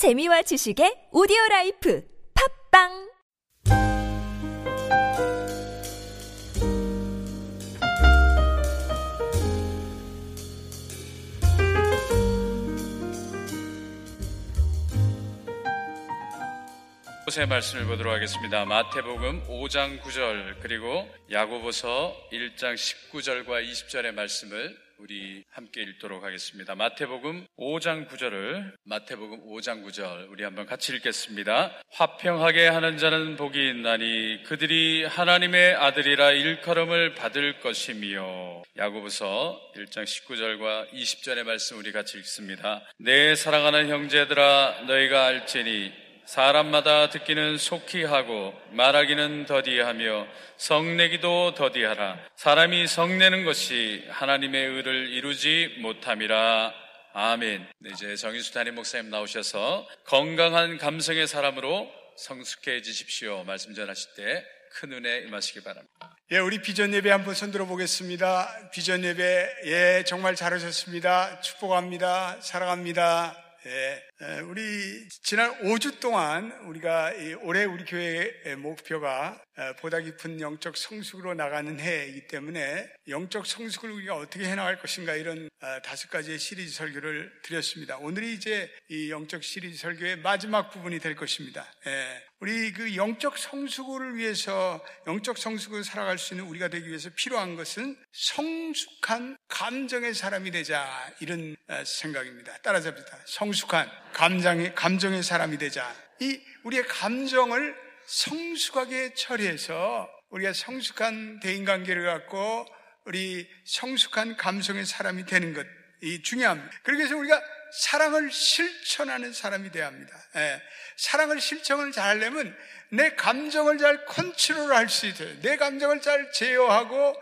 재미와 지식의 오디오 라이프 팝빵 의 말씀을 보도록 하겠습니다. 마태복음 5장 9절 그리고 야고보서 1장 19절과 20절의 말씀을 우리 함께 읽도록 하겠습니다. 마태복음 5장 9절을 마태복음 5장 9절 우리 한번 같이 읽겠습니다. 화평하게 하는 자는 복이 있나니 그들이 하나님의 아들이라 일컬음을 받을 것이며 야고보서 1장 19절과 20절의 말씀 우리 같이 읽습니다. 내 사랑하는 형제들아 너희가 알지니 사람마다 듣기는 속히 하고 말하기는 더디하며 성내기도 더디하라. 사람이 성내는 것이 하나님의 의를 이루지 못함이라. 아멘. 네, 이제 정인수 담임 목사님 나오셔서 건강한 감성의 사람으로 성숙해지십시오. 말씀 전하실 때 큰 은혜 임하시기 바랍니다. 예, 우리 비전 예배 한번 손들어 보겠습니다. 비전 예배, 예, 정말 잘하셨습니다. 축복합니다. 사랑합니다. 예, 우리 지난 5주 동안 우리가 올해 우리 교회의 목표가 보다 깊은 영적 성숙으로 나가는 해이기 때문에 영적 성숙을 우리가 어떻게 해나갈 것인가 이런 다섯 가지의 시리즈 설교를 드렸습니다. 오늘이 이제 이 영적 시리즈 설교의 마지막 부분이 될 것입니다. 예, 우리 그 영적 성숙을 위해서 영적 성숙을 살아갈 수 있는 우리가 되기 위해서 필요한 것은 성숙한 감정의 사람이 되자 이런 생각입니다. 따라잡니다. 성숙한 감정의 감정의 사람이 되자. 이 우리의 감정을 성숙하게 처리해서 우리가 성숙한 대인 관계를 갖고 우리 성숙한 감성의 사람이 되는 것, 이 중요합니다. 그러기 위해서 우리가 사랑을 실천하는 사람이 되어야 합니다. 예. 사랑을 실천을 잘 하려면 내 감정을 잘 컨트롤 할수 있어요. 내 감정을 잘 제어하고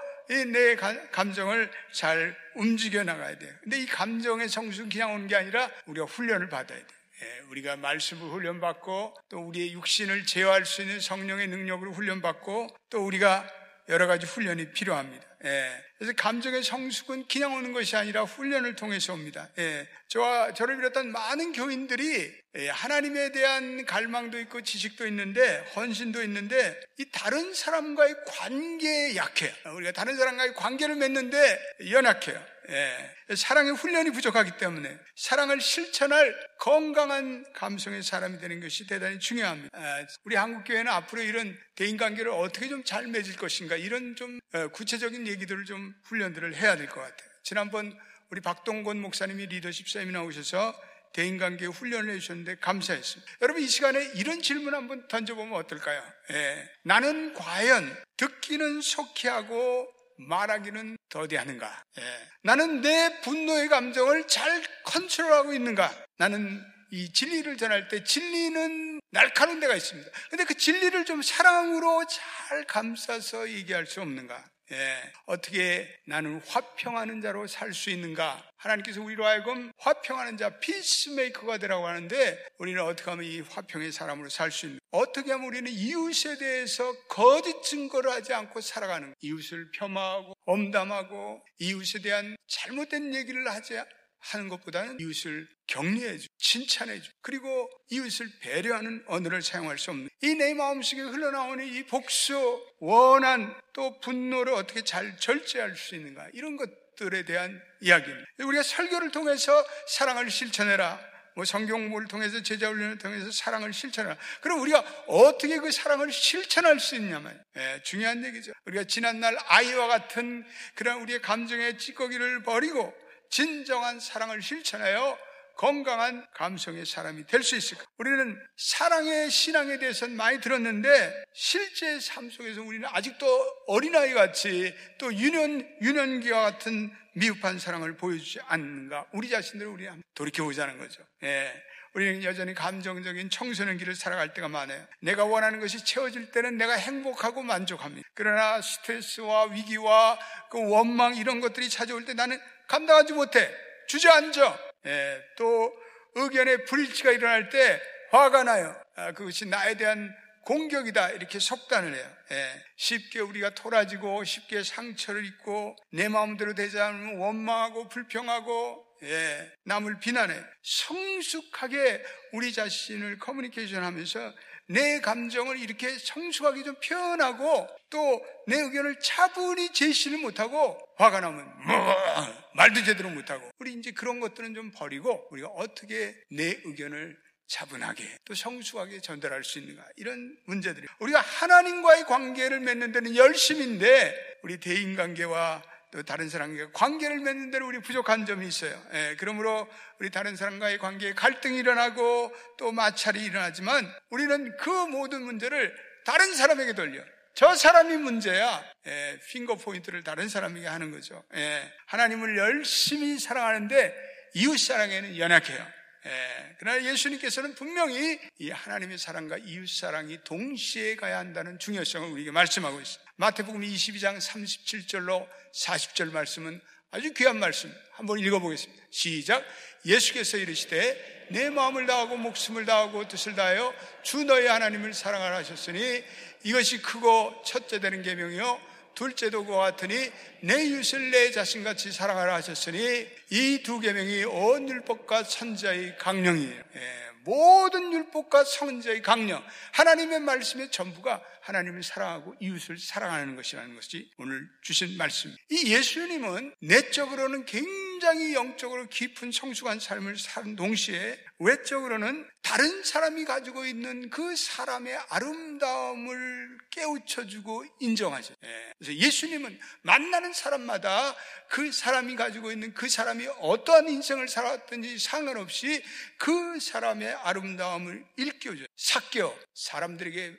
내 감정을 잘 움직여 나가야 돼요. 근데 이 감정의 성숙은 그냥 오는 게 아니라 우리가 훈련을 받아야 돼요. 예, 우리가 말씀을 훈련받고 또 우리의 육신을 제어할 수 있는 성령의 능력으로 훈련받고 또 우리가 여러 가지 훈련이 필요합니다. 예. 그래서 감정의 성숙은 그냥 오는 것이 아니라 훈련을 통해서 옵니다. 예. 저와 저를 비롯한 많은 교인들이 예, 하나님에 대한 갈망도 있고 지식도 있는데 헌신도 있는데 이 다른 사람과의 관계에 약해요. 우리가 다른 사람과의 관계를 맺는데 연약해요. 예. 사랑의 훈련이 부족하기 때문에 사랑을 실천할 건강한 감성의 사람이 되는 것이 대단히 중요합니다. 아, 우리 한국교회는 앞으로 이런 대인관계를 어떻게 좀 잘 맺을 것인가 이런 좀 어, 구체적인 얘기들을 좀 훈련들을 해야 될 것 같아요. 지난번 우리 박동건 목사님이 리더십 세미나 오셔서 대인관계 훈련을 해주셨는데 감사했습니다. 여러분 이 시간에 이런 질문 한번 던져보면 어떨까요? 예. 나는 과연 듣기는 속히 하고 말하기는 더디하는가? 예. 나는 내 분노의 감정을 잘 컨트롤하고 있는가? 나는 이 진리를 전할 때 진리는 날카로운 데가 있습니다. 근데 그 진리를 좀 사랑으로 잘 감싸서 얘기할 수 없는가? 예, 어떻게 나는 화평하는 자로 살 수 있는가? 하나님께서 우리로 하여금 화평하는 자, 피스메이커가 되라고 하는데 우리는 어떻게 하면 이 화평의 사람으로 살 수 있는 어떻게 하면 우리는 이웃에 대해서 거짓 증거를 하지 않고 살아가는 이웃을 폄하하고 엄담하고 이웃에 대한 잘못된 얘기를 하지 하는 것보다는 이웃을 격려해주고 칭찬해주고 그리고 이웃을 배려하는 언어를 사용할 수 없는 이 내 마음속에 흘러나오는 이 복수, 원한 또 분노를 어떻게 잘 절제할 수 있는가 이런 것들에 대한 이야기입니다. 우리가 설교를 통해서 사랑을 실천해라. 뭐 성경을 통해서 제자 훈련을 통해서 사랑을 실천해라. 그럼 우리가 어떻게 그 사랑을 실천할 수 있냐면 예, 중요한 얘기죠. 우리가 지난날 아이와 같은 그런 우리의 감정의 찌꺼기를 버리고 진정한 사랑을 실천하여 건강한 감성의 사람이 될 수 있을까? 우리는 사랑의 신앙에 대해서는 많이 들었는데 실제 삶 속에서 우리는 아직도 어린아이 같이 또 유년, 유년기와 같은 미흡한 사랑을 보여주지 않는가? 우리 자신들을 우리 돌이켜 보자는 거죠. 예. 우리는 여전히 감정적인 청소년기를 살아갈 때가 많아요. 내가 원하는 것이 채워질 때는 내가 행복하고 만족합니다. 그러나 스트레스와 위기와 그 원망 이런 것들이 찾아올 때 나는 감당하지 못해. 주저앉아. 예, 또 의견의 불일치가 일어날 때 화가 나요. 아, 그것이 나에 대한 공격이다 이렇게 속단을 해요. 예, 쉽게 우리가 토라지고 쉽게 상처를 입고 내 마음대로 되지 않으면 원망하고 불평하고 예, 남을 비난해. 성숙하게 우리 자신을 커뮤니케이션 하면서 내 감정을 이렇게 성숙하게 좀 표현하고 또 내 의견을 차분히 제시를 못하고 화가 나면 뭐 말도 제대로 못하고 우리 이제 그런 것들은 좀 버리고 우리가 어떻게 내 의견을 차분하게 또 성숙하게 전달할 수 있는가 이런 문제들이 우리가 하나님과의 관계를 맺는 데는 열심인데 우리 대인 관계와 또 다른 사람과 관계를 맺는 데는 우리 부족한 점이 있어요. 예, 그러므로 우리 다른 사람과의 관계에 갈등이 일어나고 또 마찰이 일어나지만 우리는 그 모든 문제를 다른 사람에게 돌려. 저 사람이 문제야. 예, 핑거 포인트를 다른 사람에게 하는 거죠. 예, 하나님을 열심히 사랑하는데 이웃 사랑에는 연약해요. 예, 그러나 예수님께서는 분명히 이 하나님의 사랑과 이웃 사랑이 동시에 가야 한다는 중요성을 우리에게 말씀하고 있습니다. 마태복음 22장 37절로 40절 말씀은 아주 귀한 말씀. 한번 읽어보겠습니다. 시작. 예수께서 이르시되 내 마음을 다하고 목숨을 다하고 뜻을 다하여 주 너희 하나님을 사랑하라 하셨으니 이것이 크고 첫째 되는 계명이요 둘째도 그와 같으니 내 이웃을 내 자신같이 사랑하라 하셨으니 이 두 계명이 온 율법과 선자의 강령이에요. 예. 모든 율법과 선자의 강령, 하나님의 말씀의 전부가 하나님을 사랑하고 이웃을 사랑하는 것이라는 것이 오늘 주신 말씀. 이 예수님은 내적으로는 굉장히 영적으로 깊은 성숙한 삶을 사는 동시에 외적으로는 다른 사람이 가지고 있는 그 사람의 아름다움을 깨우쳐주고 인정하죠. 예. 그래서 예수님은 만나는 사람마다 그 사람이 가지고 있는 그 사람이 어떠한 인생을 살았든지 상관없이 그 사람의 아름다움을 일깨워줘요. 삭겨 사람들에게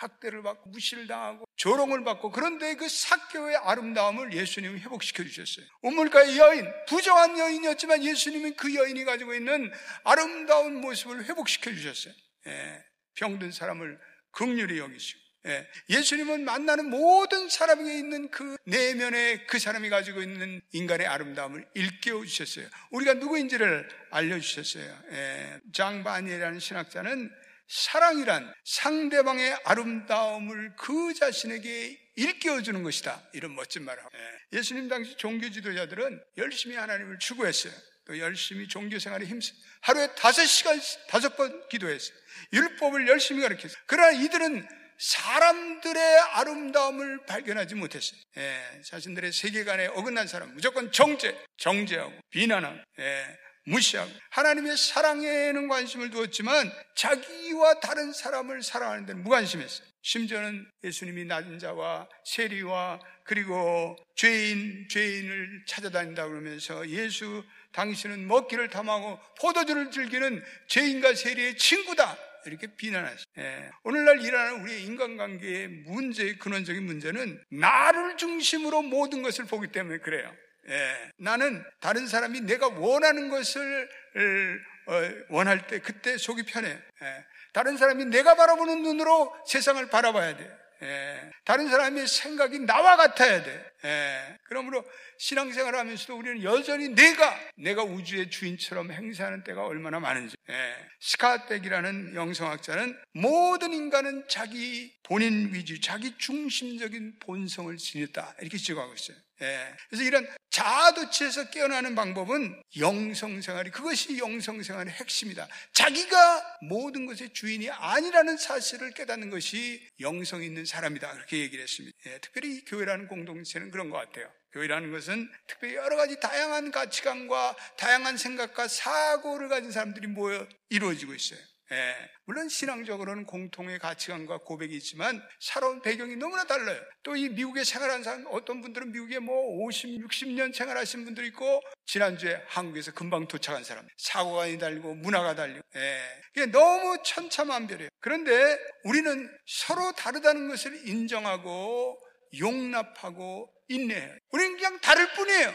학대를 받고 무시를 당하고 조롱을 받고 그런데 그 사교의 아름다움을 예수님이 회복시켜 주셨어요. 우물가의 여인, 부정한 여인이었지만 예수님은 그 여인이 가지고 있는 아름다운 모습을 회복시켜 주셨어요. 예, 병든 사람을 극률히 여기시고 예, 수님은 만나는 모든 사람에게 있는 그 내면에 그 사람이 가지고 있는 인간의 아름다움을 일깨워 주셨어요. 우리가 누구인지를 알려 주셨어요. 예, 장바니라는 신학자는 사랑이란 상대방의 아름다움을 그 자신에게 일깨워주는 것이다. 이런 멋진 말을 하고. 예. 예수님 당시 종교 지도자들은 열심히 하나님을 추구했어요. 또 열심히 종교 생활에 힘써 하루에 다섯 시간, 다섯 번 기도했어요. 율법을 열심히 가르쳤어요. 그러나 이들은 사람들의 아름다움을 발견하지 못했어요. 예, 자신들의 세계관에 어긋난 사람, 무조건 정죄, 정죄하고 비난하고, 예, 무시하고 하나님의 사랑에는 관심을 두었지만 자기와 다른 사람을 사랑하는 데는 무관심했어요. 심지어는 예수님이 낮은 자와 세리와 그리고 죄인, 죄인을 찾아다닌다 그러면서 예수 당신은 먹기를 탐하고 포도주를 즐기는 죄인과 세리의 친구다. 이렇게 비난하죠. 예. 오늘날 일어나는 우리의 인간관계의 문제의 근원적인 문제는 나를 중심으로 모든 것을 보기 때문에 그래요. 예, 나는 다른 사람이 내가 원하는 것을 어, 원할 때 그때 속이 편해요. 예, 다른 사람이 내가 바라보는 눈으로 세상을 바라봐야 돼. 예, 다른 사람의 생각이 나와 같아야 돼. 예, 그러므로 신앙생활을 하면서도 우리는 여전히 내가 내가 우주의 주인처럼 행사하는 때가 얼마나 많은지. 예, 스카텍이라는 영성학자는 모든 인간은 자기 본인 위주, 자기 중심적인 본성을 지녔다 이렇게 지적하고 있어요. 예, 그래서 이런 자아도취에서 깨어나는 방법은 영성생활이 그것이 영성생활의 핵심이다. 자기가 모든 것의 주인이 아니라는 사실을 깨닫는 것이 영성 있는 사람이다. 그렇게 얘기를 했습니다. 예, 특별히 교회라는 공동체는 그런 것 같아요. 교회라는 것은 특별히 여러 가지 다양한 가치관과 다양한 생각과 사고를 가진 사람들이 모여 이루어지고 있어요. 예, 물론 신앙적으로는 공통의 가치관과 고백이 있지만 살아온 배경이 너무나 달라요. 또 이 미국에 생활한 사람, 어떤 분들은 미국에 뭐 50, 60년 생활하신 분들 있고 지난주에 한국에서 금방 도착한 사람, 사고관이 달리고 문화가 달리고, 예, 너무 천차만별이에요. 그런데 우리는 서로 다르다는 것을 인정하고 용납하고 인내해요. 우리는 그냥 다를 뿐이에요.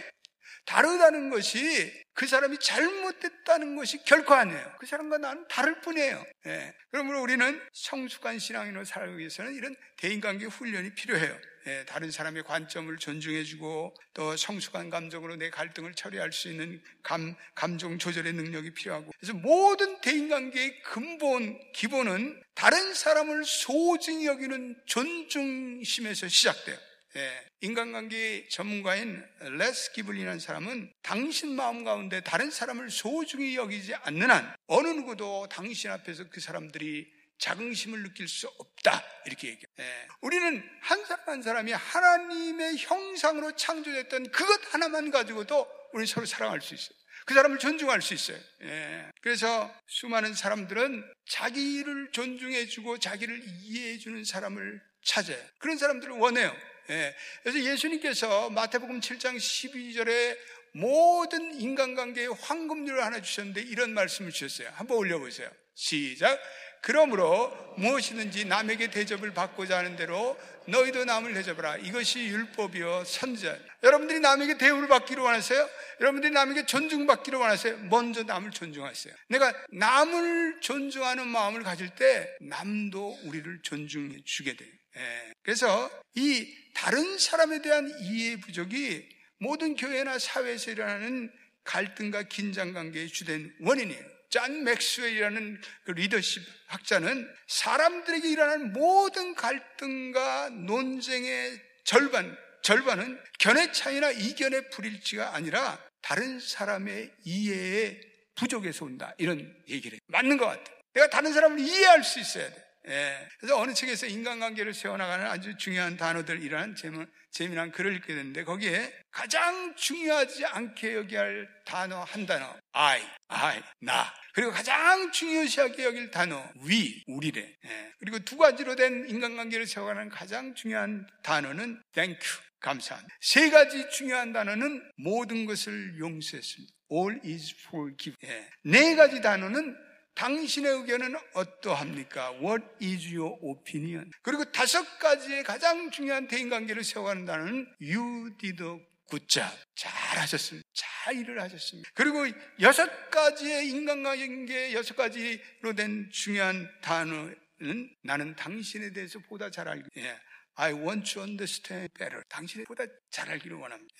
다르다는 것이 그 사람이 잘못됐다는 것이 결코 아니에요. 그 사람과 나는 다를 뿐이에요. 예. 그러므로 우리는 성숙한 신앙인으로 살기 위해서는 이런 대인관계 훈련이 필요해요. 예. 다른 사람의 관점을 존중해주고 또 성숙한 감정으로 내 갈등을 처리할 수 있는 감, 감정 조절의 능력이 필요하고 그래서 모든 대인관계의 근본, 기본은 다른 사람을 소중히 여기는 존중심에서 시작돼요. 예, 인간관계 전문가인 레스 기블린이라는 사람은 당신 마음 가운데 다른 사람을 소중히 여기지 않는 한 어느 누구도 당신 앞에서 그 사람들이 자긍심을 느낄 수 없다. 이렇게 얘기해요. 예. 우리는 한 사람 한 사람이 하나님의 형상으로 창조됐던 그것 하나만 가지고도 우리 서로 사랑할 수 있어요. 그 사람을 존중할 수 있어요. 예. 그래서 수많은 사람들은 자기를 존중해주고 자기를 이해해주는 사람을 찾아요. 그런 사람들을 원해요. 예. 그래서 예수님께서 마태복음 7장 12절에 모든 인간관계에 황금률을 하나 주셨는데 이런 말씀을 주셨어요. 한번 올려보세요. 시작. 그러므로 무엇이든지 남에게 대접을 받고자 하는 대로 너희도 남을 대접하라. 이것이 율법이요 선전. 여러분들이 남에게 대우를 받기로 원하세요? 여러분들이 남에게 존중받기로 원하세요? 먼저 남을 존중하세요. 내가 남을 존중하는 마음을 가질 때 남도 우리를 존중해 주게 돼요. 예. 그래서 이 다른 사람에 대한 이해 부족이 모든 교회나 사회에서 일어나는 갈등과 긴장 관계의 주된 원인이에요. 짠 맥스웰이라는 그 리더십 학자는 사람들에게 일어나는 모든 갈등과 논쟁의 절반, 절반은 견해 차이나 이견의 불일치가 아니라 다른 사람의 이해의 부족에서 온다. 이런 얘기를 해요. 맞는 것 같아요. 내가 다른 사람을 이해할 수 있어야 돼. 예. 그래서 어느 책에서 인간관계를 세워나가는 아주 중요한 단어들이라는 재미, 재미난 글을 읽게 됐는데 거기에 가장 중요하지 않게 여겨야 할 단어 한 단어 I, I, 나 그리고 가장 중요시하게 여길 단어 we, 우리래 예. 그리고 두 가지로 된 인간관계를 세워가는 가장 중요한 단어는 thank you, 감사합니다 세 가지 중요한 단어는 모든 것을 용서했습니다 all is forgive 예. 네 가지 단어는 당신의 의견은 어떠합니까? What is your opinion? 그리고 다섯 가지의 가장 중요한 대인관계를 단어는 You did a good job. 잘 하셨습니다. 잘 일을 하셨습니다. 그리고 여섯 가지의 인간관계 여섯 가지로 된 중요한 단어는 나는 당신에 대해서 보다 잘 알고, 예. I want to understand better. 당신보다 잘 알기를 원합니다.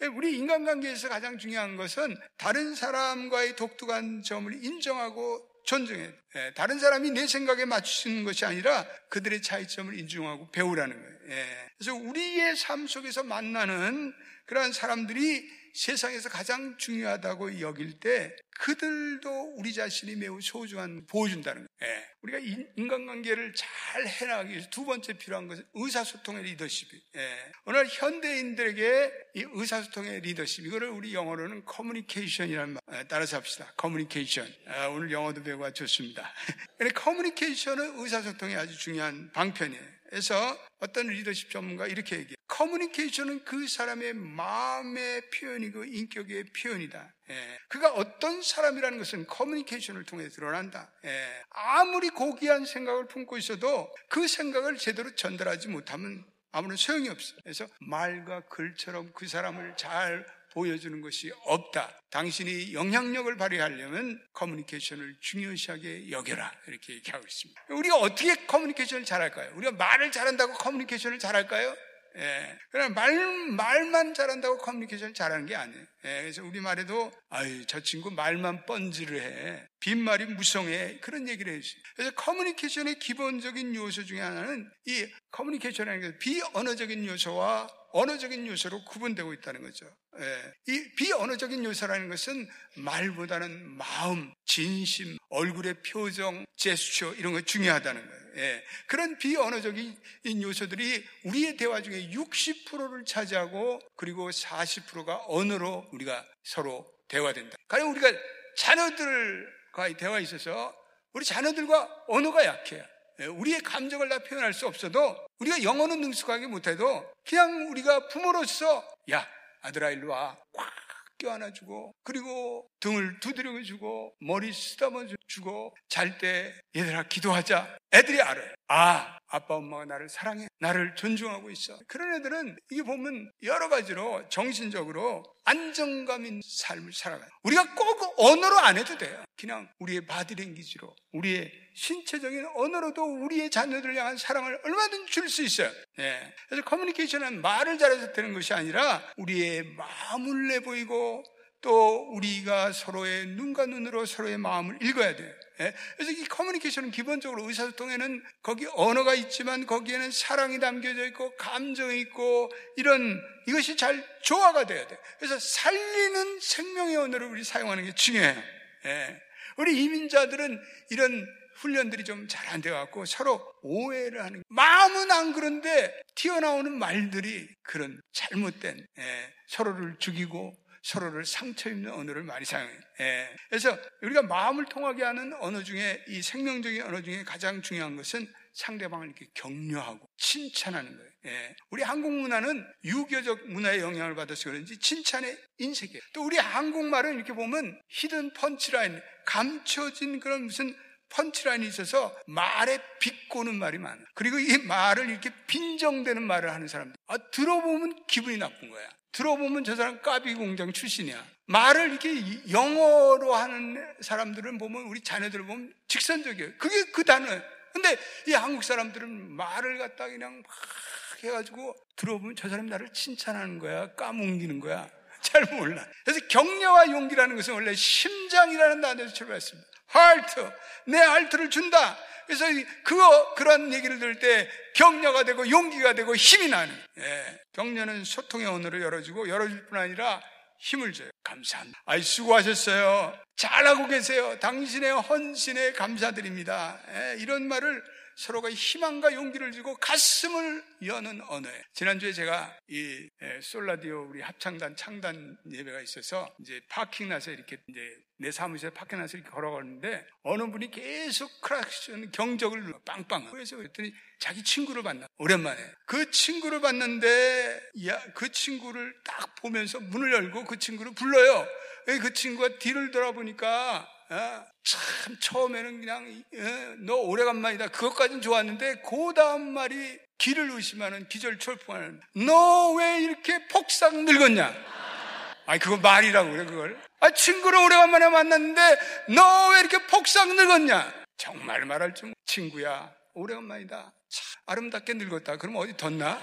예. 우리 인간관계에서 가장 중요한 것은 다른 사람과의 독특한 점을 인정하고 존중해. 예, 다른 사람이 내 생각에 맞추는 것이 아니라 그들의 차이점을 인정하고 배우라는 거예요. 예, 그래서 우리의 삶 속에서 만나는 그러한 사람들이 세상에서 가장 중요하다고 여길 때 그들도 우리 자신이 매우 소중한 보여준다는 거예요. 예. 우리가 인간관계를 잘 해나가기 위해서 두 번째 필요한 것은 의사소통의 리더십이에요. 예. 오늘 현대인들에게 이 의사소통의 리더십 이거를 우리 영어로는 커뮤니케이션이라는 말 따라서 합시다. 커뮤니케이션. 아, 오늘 영어도 배우고 좋습니다. 커뮤니케이션은 의사소통이 아주 중요한 방편이에요. 그래서 어떤 리더십 전문가 이렇게 얘기해요. 커뮤니케이션은 그 사람의 마음의 표현이고 인격의 표현이다. 예. 그가 어떤 사람이라는 것은 커뮤니케이션을 통해 드러난다. 예. 아무리 고귀한 생각을 품고 있어도 그 생각을 제대로 전달하지 못하면 아무런 소용이 없어. 그래서 말과 글처럼 그 사람을 잘 보여주는 것이 없다. 당신이 영향력을 발휘하려면 커뮤니케이션을 중요시하게 여겨라. 이렇게 얘기하고 있습니다. 우리가 어떻게 커뮤니케이션을 잘할까요? 우리가 말을 잘한다고 커뮤니케이션을 잘할까요? 예. 그냥 말, 말만 잘한다고 커뮤니케이션 잘하는 게 아니에요. 예. 그래서 우리 말에도, 아유, 저 친구 말만 뻔지르해. 빈말이 무성해. 그런 얘기를 해주세요. 그래서 커뮤니케이션의 기본적인 요소 중에 하나는 이 커뮤니케이션이라는 게 비언어적인 요소와 언어적인 요소로 구분되고 있다는 거죠. 예. 이 비언어적인 요소라는 것은 말보다는 마음, 진심, 얼굴의 표정, 제스처 이런 거 중요하다는 거예요. 예. 그런 비언어적인 요소들이 우리의 대화 중에 60%를 차지하고 그리고 40%가 언어로 우리가 서로 대화된다. 가령 우리가 자녀들과의 대화에 있어서 우리 자녀들과 언어가 약해요. 예, 우리의 감정을 다 표현할 수 없어도 우리가 영어는 능숙하게 못해도 그냥 우리가 부모로서 야 아들아 일로 와 꽉 껴안아주고 그리고 등을 두드려주고 머리 쓰다듬어주고 잘 때 얘들아 기도하자. 애들이 알아요 아 아빠 엄마가 나를 사랑해 나를 존중하고 있어 그런 애들은 이게 보면 여러 가지로 정신적으로 안정감 있는 삶을 살아가요 우리가 꼭 언어로 안 해도 돼요 그냥 우리의 바디랭귀지로 우리의 신체적인 언어로도 우리의 자녀들을 향한 사랑을 얼마든지 줄 수 있어요. 네. 그래서 커뮤니케이션은 말을 잘해서 되는 것이 아니라 우리의 마음을 내보이고 또 우리가 서로의 눈과 눈으로 서로의 마음을 읽어야 돼요. 예? 그래서 이 커뮤니케이션은 기본적으로 의사소통에는 거기 언어가 있지만 거기에는 사랑이 담겨져 있고 감정이 있고 이런 이것이 잘 조화가 돼야 돼. 그래서 살리는 생명의 언어를 우리 사용하는 게 중요해요. 예. 우리 이민자들은 이런 훈련들이 좀 잘 안 돼갖고 서로 오해를 하는 마음은 안 그런데 튀어나오는 말들이 그런 잘못된 예, 서로를 죽이고 서로를 상처 입는 언어를 많이 사용해요. 예. 그래서 우리가 마음을 통하게 하는 언어 중에 이 생명적인 언어 중에 가장 중요한 것은 상대방을 이렇게 격려하고 칭찬하는 거예요. 예. 우리 한국 문화는 유교적 문화의 영향을 받아서 그런지 칭찬의 인색이에요. 또 우리 한국말은 이렇게 보면 히든 펀치라인, 감춰진 그런 무슨 펀치라인이 있어서 말에 비꼬는 말이 많아. 그리고 이 말을 이렇게 빈정되는 말을 하는 사람들. 아, 들어보면 기분이 나쁜 거야. 들어보면 저 사람 까비 공장 출신이야. 말을 이렇게 영어로 하는 사람들은 보면 우리 자녀들 보면 직선적이에요. 그게 그 단어. 근데 이 한국 사람들은 말을 갖다 그냥 막 해가지고 들어보면 저 사람 나를 칭찬하는 거야. 까뭉기는 거야. 잘 몰라. 그래서 격려와 용기라는 것은 원래 심장이라는 단어에서 출발했습니다. 하트, 내 하트를 준다. 그래서 그거 그런 얘기를 들을 때 격려가 되고 용기가 되고 힘이 나는. 예, 격려는 소통의 언어를 열어주고 열어줄 뿐 아니라 힘을 줘요. 감사합니다. 아이 수고하셨어요. 잘하고 계세요. 당신의 헌신에 감사드립니다. 예, 이런 말을 서로가 희망과 용기를 주고 가슴을 여는 언어예요. 지난주에 제가 이 예, 솔라디오 우리 합창단 창단 예배가 있어서 이제 파킹 나서 이렇게 이제 내 사무실에 파킹 나서 이렇게 걸어가는데 어느 분이 계속 크락션 경적을 빵빵. 그래서 그랬더니 자기 친구를 만나 오랜만에 그 친구를 봤는데 야, 그 친구를 딱 보면서 문을 열고 그 친구를 불러요. 그 친구가 뒤를 돌아보니까 어? 참 처음에는 그냥 어, 너 오래간만이다. 그것까지는 좋았는데 그 다음 말이 길을 의심하는 기절철풍하는 너 왜 이렇게 폭삭 늙었냐? 아니 그거 말이라고 그래 그걸. 아 친구를 오래간만에 만났는데 너 왜 이렇게 폭삭 늙었냐? 정말 말할 줄 친구야 오래간만이다. 참 아름답게 늙었다. 그러면 어디 덧나?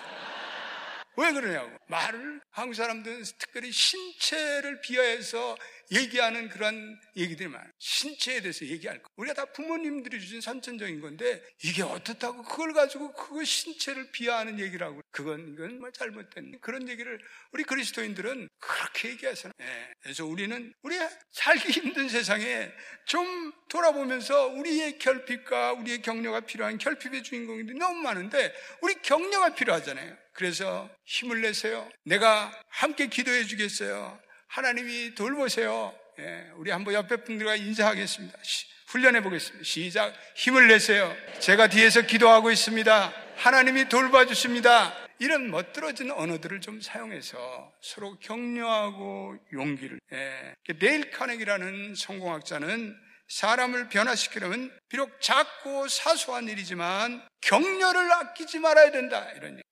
왜 그러냐고. 말을 한국 사람들은 특별히 신체를 비하해서 얘기하는 그런 얘기들이 많아요. 신체에 대해서 얘기할 거. 우리가 다 부모님들이 주신 선천적인 건데 이게 어떻다고 그걸 가지고 그거 신체를 비하하는 얘기라고. 그건 이건 뭐 잘못된 그런 얘기를 우리 그리스도인들은 그렇게 얘기하잖아요. 네. 그래서 우리는 우리 살기 힘든 세상에 좀 돌아보면서 우리의 결핍과 우리의 격려가 필요한 결핍의 주인공들이 너무 많은데 우리 격려가 필요하잖아요. 그래서 힘을 내세요. 내가 함께 기도해 주겠어요. 하나님이 돌보세요. 예, 우리 한번 옆에 분들과 인사하겠습니다. 시, 훈련해 보겠습니다. 시작. 힘을 내세요. 제가 뒤에서 기도하고 있습니다. 하나님이 돌봐주십니다. 이런 멋들어진 언어들을 좀 사용해서 서로 격려하고 용기를. 예. 네일 카넥이라는 성공학자는 사람을 변화시키려면 비록 작고 사소한 일이지만 격려를 아끼지 말아야 된다. 이런.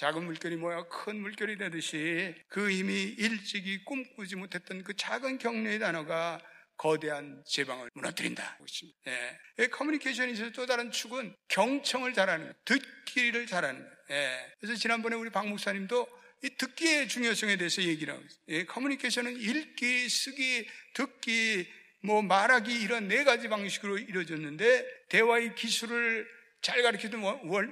작은 물결이 모여 큰 물결이 되듯이 그 이미 일찍이 꿈꾸지 못했던 그 작은 격려의 단어가 거대한 제방을 무너뜨린다. 예. 커뮤니케이션에 있어서 또 다른 축은 경청을 잘하는. 듣기를 잘하는. 예. 그래서 지난번에 우리 박 목사님도 이 듣기의 중요성에 대해서 얘기를 하고 있어요. 예. 커뮤니케이션은 읽기, 쓰기, 듣기, 뭐 말하기 이런 네 가지 방식으로 이루어졌는데 대화의 기술을 잘 가르치던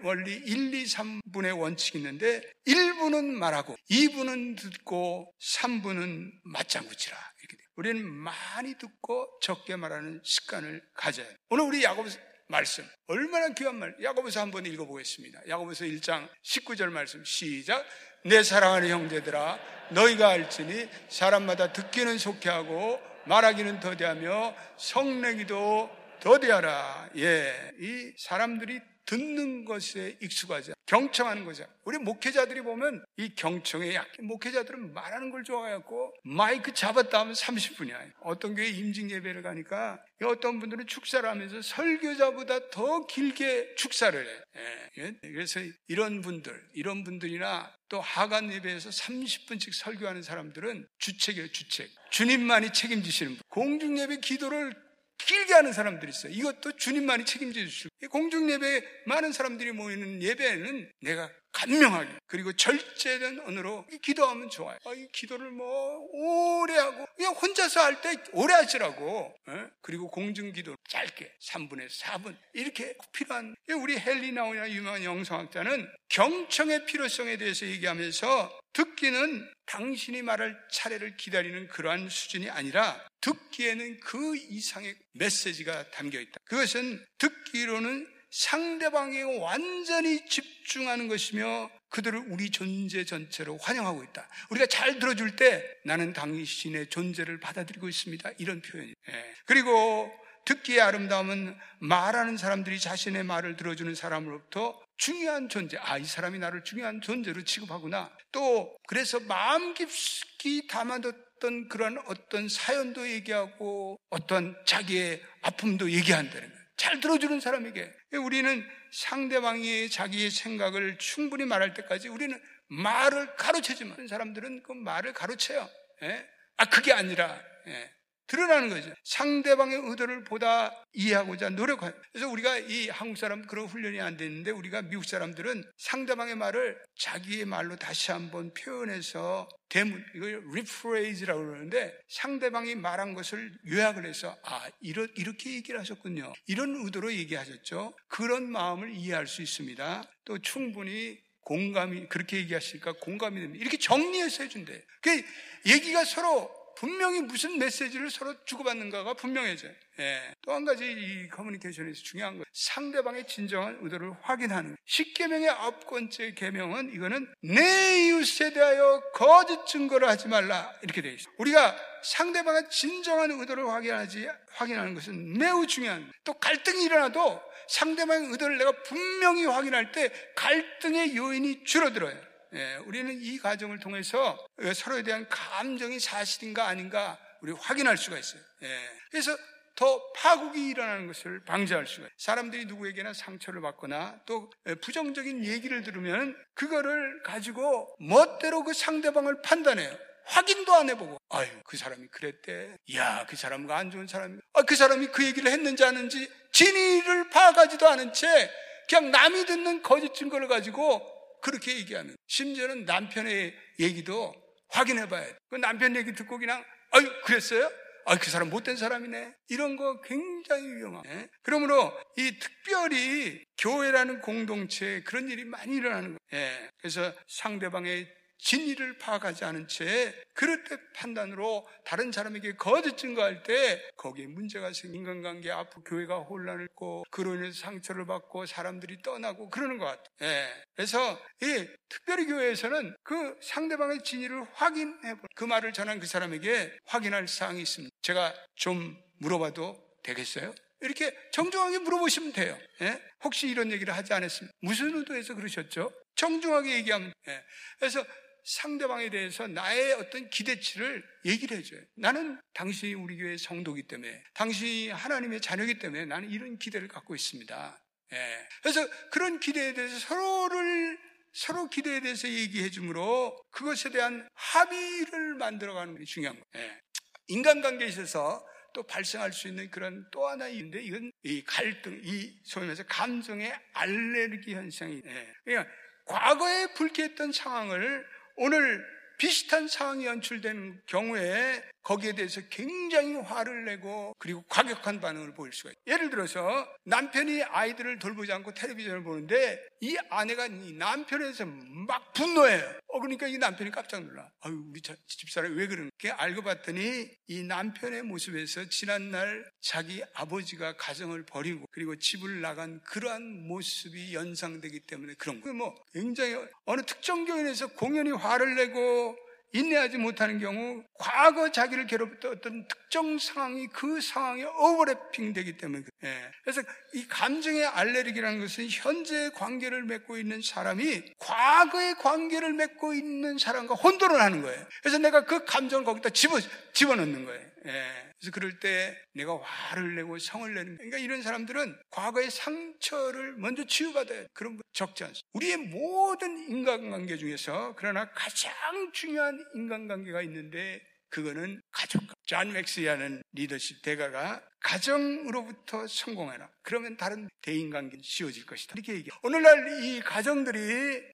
원리 1, 2, 3분의 원칙이 있는데 1분은 말하고 2분은 듣고 3분은 맞장구치라. 이렇게 돼요. 우리는 많이 듣고 적게 말하는 습관을 가져야 해요. 오늘 우리 야고보서 말씀 얼마나 귀한 말 야고보서 한번 읽어보겠습니다. 야고보서 1장 19절 말씀 시작 내 사랑하는 형제들아 너희가 알지니 사람마다 듣기는 속히 하고 말하기는 더디하며 성내기도 더디하라. 예. 이 사람들이 듣는 것에 익숙하지 경청하는 거죠. 우리 목회자들이 보면 이 경청에 약해. 목회자들은 말하는 걸 좋아해갖고 마이크 잡았다 하면 30분이야. 어떤 교회 임직 예배를 가니까 어떤 분들은 축사를 하면서 설교자보다 더 길게 축사를 해. 예. 예. 그래서 이런 분들, 이런 분들이나 또 하간 예배에서 30분씩 설교하는 사람들은 주책이에요, 주책. 주님만이 책임지시는 분. 공중 예배 기도를 길게 하는 사람들이 있어요. 이것도 주님만이 책임져 주시고 공중 예배 많은 사람들이 모이는 예배는 내가 간명하게 그리고 절제된 언어로 기도하면 좋아요. 아, 이 기도를 뭐 오래 하고 그냥 혼자서 할 때 오래 하시라고. 어? 그리고 공중 기도 짧게 3분에서 4분 이렇게 필요한 우리 헬리나오나 유명한 영성학자는 경청의 필요성에 대해서 얘기하면서 듣기는 당신이 말할 차례를 기다리는 그러한 수준이 아니라 듣기에는 그 이상의 메시지가 담겨 있다. 그것은 듣기로는 상대방에 완전히 집중하는 것이며 그들을 우리 존재 전체로 환영하고 있다. 우리가 잘 들어줄 때 나는 당신의 존재를 받아들이고 있습니다. 이런 표현이. 예. 그리고 듣기의 아름다움은 말하는 사람들이 자신의 말을 들어주는 사람으로부터 중요한 존재, 아, 이 사람이 나를 중요한 존재로 취급하구나. 또, 그래서 마음 깊이 담아뒀던 그런 어떤 사연도 얘기하고 어떤 자기의 아픔도 얘기한다는 거예요. 잘 들어주는 사람에게. 우리는 상대방이 자기의 생각을 충분히 말할 때까지 우리는 말을 가로채지만 사람들은 그 말을 가로채요. 예? 아, 그게 아니라, 예. 드러나는 거죠. 상대방의 의도를 보다 이해하고자 노력해요. 그래서 우리가 이 한국 사람 그런 훈련이 안 됐는데 우리가 미국 사람들은 상대방의 말을 자기의 말로 다시 한번 표현해서 대문, 이걸 rephrase라고 그러는데 상대방이 말한 것을 요약을 해서 아, 이러, 이렇게 얘기를 하셨군요. 이런 의도로 얘기하셨죠. 그런 마음을 이해할 수 있습니다. 또 충분히 공감이, 그렇게 얘기하시니까 공감이 됩니다. 이렇게 정리해서 해준대. 그 얘기가 서로 분명히 무슨 메시지를 서로 주고받는가가 분명해져요. 예. 또 한 가지 이 커뮤니케이션에서 중요한 거 상대방의 진정한 의도를 확인하는 십계명의 아홉 번째 계명은 이거는 내 이웃에 대하여 거짓 증거를 하지 말라 이렇게 되어 있어요. 우리가 상대방의 진정한 의도를 확인하지 확인하는 것은 매우 중요한. 또 갈등이 일어나도 상대방의 의도를 내가 분명히 확인할 때 갈등의 요인이 줄어들어요. 예, 우리는 이 과정을 통해서 서로에 대한 감정이 사실인가 아닌가 우리 확인할 수가 있어요. 예, 그래서 더 파국이 일어나는 것을 방지할 수가 있어요. 사람들이 누구에게나 상처를 받거나 또 부정적인 얘기를 들으면 그거를 가지고 멋대로 그 상대방을 판단해요. 확인도 안 해보고, 아유, 그 사람이 그랬대. 야, 그 사람과 안 좋은 사람이, 아, 그 사람이 그 얘기를 했는지 아는지 진위를 파악하지도 않은 채 그냥 남이 듣는 거짓 증거를 가지고 그렇게 얘기하는. 심지어는 남편의 얘기도 확인해 봐야 돼. 그 남편 얘기 듣고 그냥, 아유, 그랬어요? 아, 그 사람 못된 사람이네. 이런 거 굉장히 위험하네. 예? 그러므로 이 특별히 교회라는 공동체에 그런 일이 많이 일어나는 거예요. 예. 그래서 상대방의 진리를 파악하지 않은 채 그럴 때 판단으로 다른 사람에게 거짓 증거할 때 거기에 문제가 생긴 인간관계 앞으로 교회가 혼란을 있고 그로 인해서 상처를 받고 사람들이 떠나고 그러는 것 같아요. 예. 그래서 이 특별히 교회에서는 그 상대방의 진위를 확인해 그 말을 전한 그 사람에게 확인할 사항이 있습니다. 제가 좀 물어봐도 되겠어요? 이렇게 정중하게 물어보시면 돼요. 예? 혹시 이런 얘기를 하지 않았습니까? 무슨 의도에서 그러셨죠? 정중하게 얘기하면. 예. 그래서 상대방에 대해서 나의 어떤 기대치를 얘기를 해줘요. 나는 당신이 우리 교회 성도기 때문에, 당신이 하나님의 자녀기 때문에 나는 이런 기대를 갖고 있습니다. 예. 그래서 그런 기대에 대해서 서로를 서로 기대에 대해서 얘기해 주므로 그것에 대한 합의를 만들어가는 게 중요한 거예요. 예. 인간관계에 있어서 또 발생할 수 있는 그런 또 하나 있는데 이건 이 갈등, 이 소위 말해서 감정의 알레르기 현상이. 예. 그러니까 과거에 불쾌했던 상황을 오늘 비슷한 상황이 연출되는 경우에 거기에 대해서 굉장히 화를 내고 그리고 과격한 반응을 보일 수가 있어요. 예를 들어서 남편이 아이들을 돌보지 않고 텔레비전을 보는데 이 아내가 이 남편에서 막 분노해요. 어, 그러니까 이 남편이 깜짝 놀라. 아유, 우리 집사람이 왜 그러는 게 알고 봤더니 이 남편의 모습에서 지난날 자기 아버지가 가정을 버리고 그리고 집을 나간 그러한 모습이 연상되기 때문에 그런 거예요. 뭐 굉장히 어느 특정 교인에서 공연히 화를 내고 인내하지 못하는 경우 과거 자기를 괴롭혔던 어떤 특정 상황이 그 상황에 오버래핑 되기 때문에 예. 그래서 이 감정의 알레르기라는 것은 현재 관계를 맺고 있는 사람이 과거의 관계를 맺고 있는 사람과 혼돈을 하는 거예요. 그래서 내가 그 감정을 거기다 집어 집어넣는 거예요. 예. 그래서 그럴 때 내가 화를 내고 성을 내는 그러니까 이런 사람들은 과거의 상처를 먼저 치유받아야 돼. 그런 거 적지 않습니다. 우리의 모든 인간관계 중에서 그러나 가장 중요한 인간관계가 있는데 그거는 가족. 존 맥스웰이라는 리더십 대가가 가정으로부터 성공해라. 그러면 다른 대인관계는 쉬워질 것이다. 이렇게 얘기해. 오늘날 이 가정들이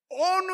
어느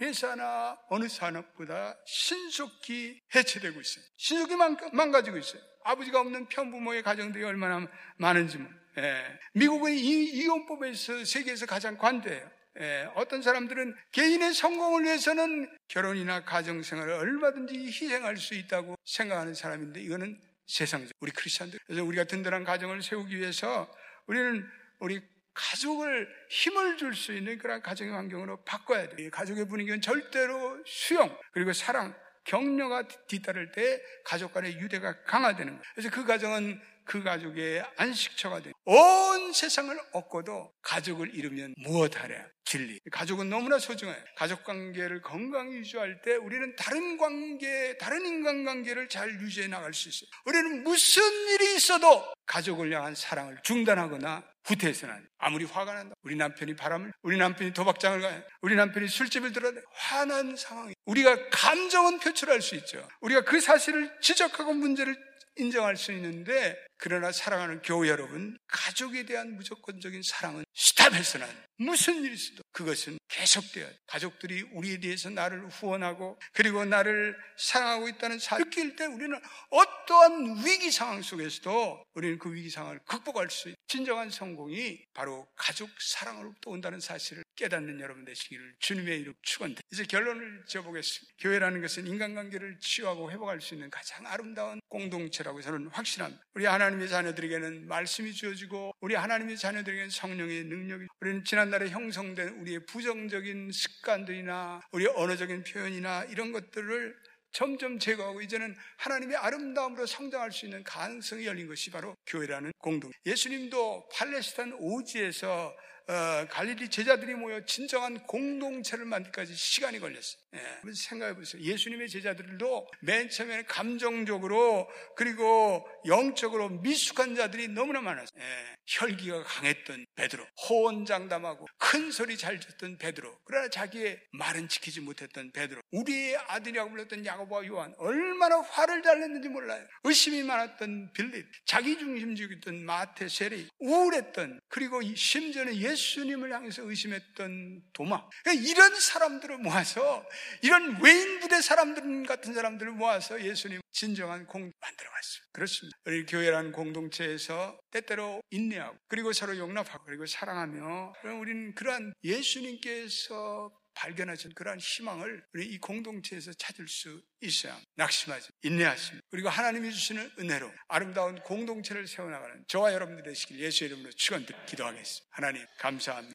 회사나 어느 산업보다 신속히 해체되고 있어요. 신속히 망가지고 있어요. 아버지가 없는 편부모의 가정들이 얼마나 많은지 뭐. 예. 미국은 이, 이혼법에서 세계에서 가장 관대해요. 예. 어떤 사람들은 개인의 성공을 위해서는 결혼이나 가정생활을 얼마든지 희생할 수 있다고 생각하는 사람인데 이거는 세상적 우리 크리스천들 그래서 우리가 든든한 가정을 세우기 위해서 우리는 우리 가족을 힘을 줄 수 있는 그런 가정의 환경으로 바꿔야 돼요. 가족의 분위기는 절대로 수용 그리고 사랑 격려가 뒤따를 때 가족 간의 유대가 강화되는 거예요. 그래서 그 가정은 그 가족의 안식처가 돼. 온 세상을 얻고도 가족을 잃으면 무엇하랴? 진리. 가족은 너무나 소중해요. 가족 관계를 건강히 유지할 때 우리는 다른 관계, 다른 인간 관계를 잘 유지해 나갈 수 있어요. 우리는 무슨 일이 있어도 가족을 향한 사랑을 중단하거나 후퇴해서는. 아무리 화가 난다. 우리 남편이 바람을, 우리 남편이 도박장을 가요. 우리 남편이 술집을 들어야 돼. 화난 상황이. 우리가 감정은 표출할 수 있죠. 우리가 그 사실을 지적하고 문제를 인정할 수 있는데 그러나 사랑하는 교회 여러분 가족에 대한 무조건적인 사랑은 스탑해서는 무슨 일이 있어도 그것은 계속되어야 돼. 가족들이 우리에 대해서 나를 후원하고 그리고 나를 사랑하고 있다는 사실을 느낄 때 우리는 어떠한 위기 상황 속에서도 우리는 그 위기 상황을 극복할 수 있는 진정한 성공이 바로 가족 사랑으로부터 온다는 사실을 깨닫는 여러분 되시기를 주님의 이름 축원드 이제 결론을 지어보겠습니다. 교회라는 것은 인간관계를 치유하고 회복할 수 있는 가장 아름다운 공동체라고 저는 확신합니다. 우리 하나님의 자녀들에게는 말씀이 주어지고 우리 하나님의 자녀들에게는 성령의 능력이 우리는 지난날에 형성된 우리의 부정적인 습관들이나 우리 언어적인 표현이나 이런 것들을 점점 제거하고 이제는 하나님의 아름다움으로 성장할 수 있는 가능성이 열린 것이 바로 교회라는 공동. 예수님도 팔레스타인 오지에서 어, 갈릴리 제자들이 모여 진정한 공동체를 만들기까지 시간이 걸렸어요. 예, 생각해 보세요. 예수님의 제자들도 맨 처음에는 감정적으로 그리고 영적으로 미숙한 자들이 너무나 많았어요. 예, 혈기가 강했던 베드로, 호언장담하고 큰 소리 잘 듣던 베드로, 그러나 자기의 말은 지키지 못했던 베드로, 우리의 아들이라고 불렀던 야고보와 요한, 얼마나 화를 잘 냈는지 몰라요. 의심이 많았던 빌립, 자기 중심적이었던 마태, 세리, 우울했던 그리고 심지어는 예수님을 향해서 의심했던 도마. 그러니까 이런 사람들을 모아서 이런 외인 부대 사람들 같은 사람들을 모아서 예수님 진정한 공 만들어 갔어요. 그렇습니다. 우리 교회라는 공동체에서 때때로 인내하고 그리고 서로 용납하고 그리고 사랑하며 우리는 그러한 예수님께서 발견하신 그러한 희망을 우리 이 공동체에서 찾을 수 있어야 낙심하지 인내하십니다. 그리고 하나님이 주시는 은혜로 아름다운 공동체를 세워나가는 저와 여러분들 되시길 예수 이름으로 축원드리 기도하겠습니다. 하나님 감사합니다.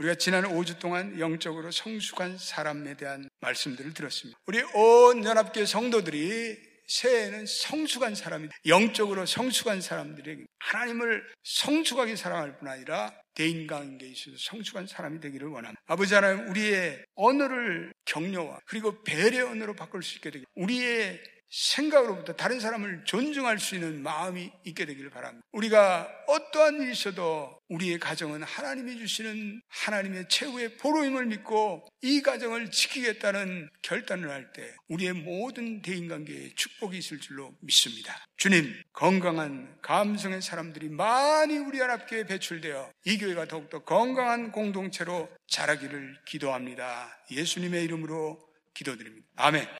우리가 지난 5주 동안 영적으로 성숙한 사람에 대한 말씀들을 들었습니다. 우리 온 연합교회 성도들이 새해에는 성숙한 사람이 영적으로 성숙한 사람들에게 하나님을 성숙하게 사랑할 뿐 아니라 대인관계에 있어서 성숙한 사람이 되기를 원합니다. 아버지 하나님 우리의 언어를 격려와 그리고 배려 언어로 바꿀 수 있게 되기 우리의 생각으로부터 다른 사람을 존중할 수 있는 마음이 있게 되기를 바랍니다. 우리가 어떠한 일이 있어도 우리의 가정은 하나님이 주시는 하나님의 최후의 보로임을 믿고 이 가정을 지키겠다는 결단을 할 때 우리의 모든 대인관계에 축복이 있을 줄로 믿습니다. 주님, 건강한 감성의 사람들이 많이 우리 연합교회에 배출되어 이 교회가 더욱더 건강한 공동체로 자라기를 기도합니다. 예수님의 이름으로 기도드립니다. 아멘.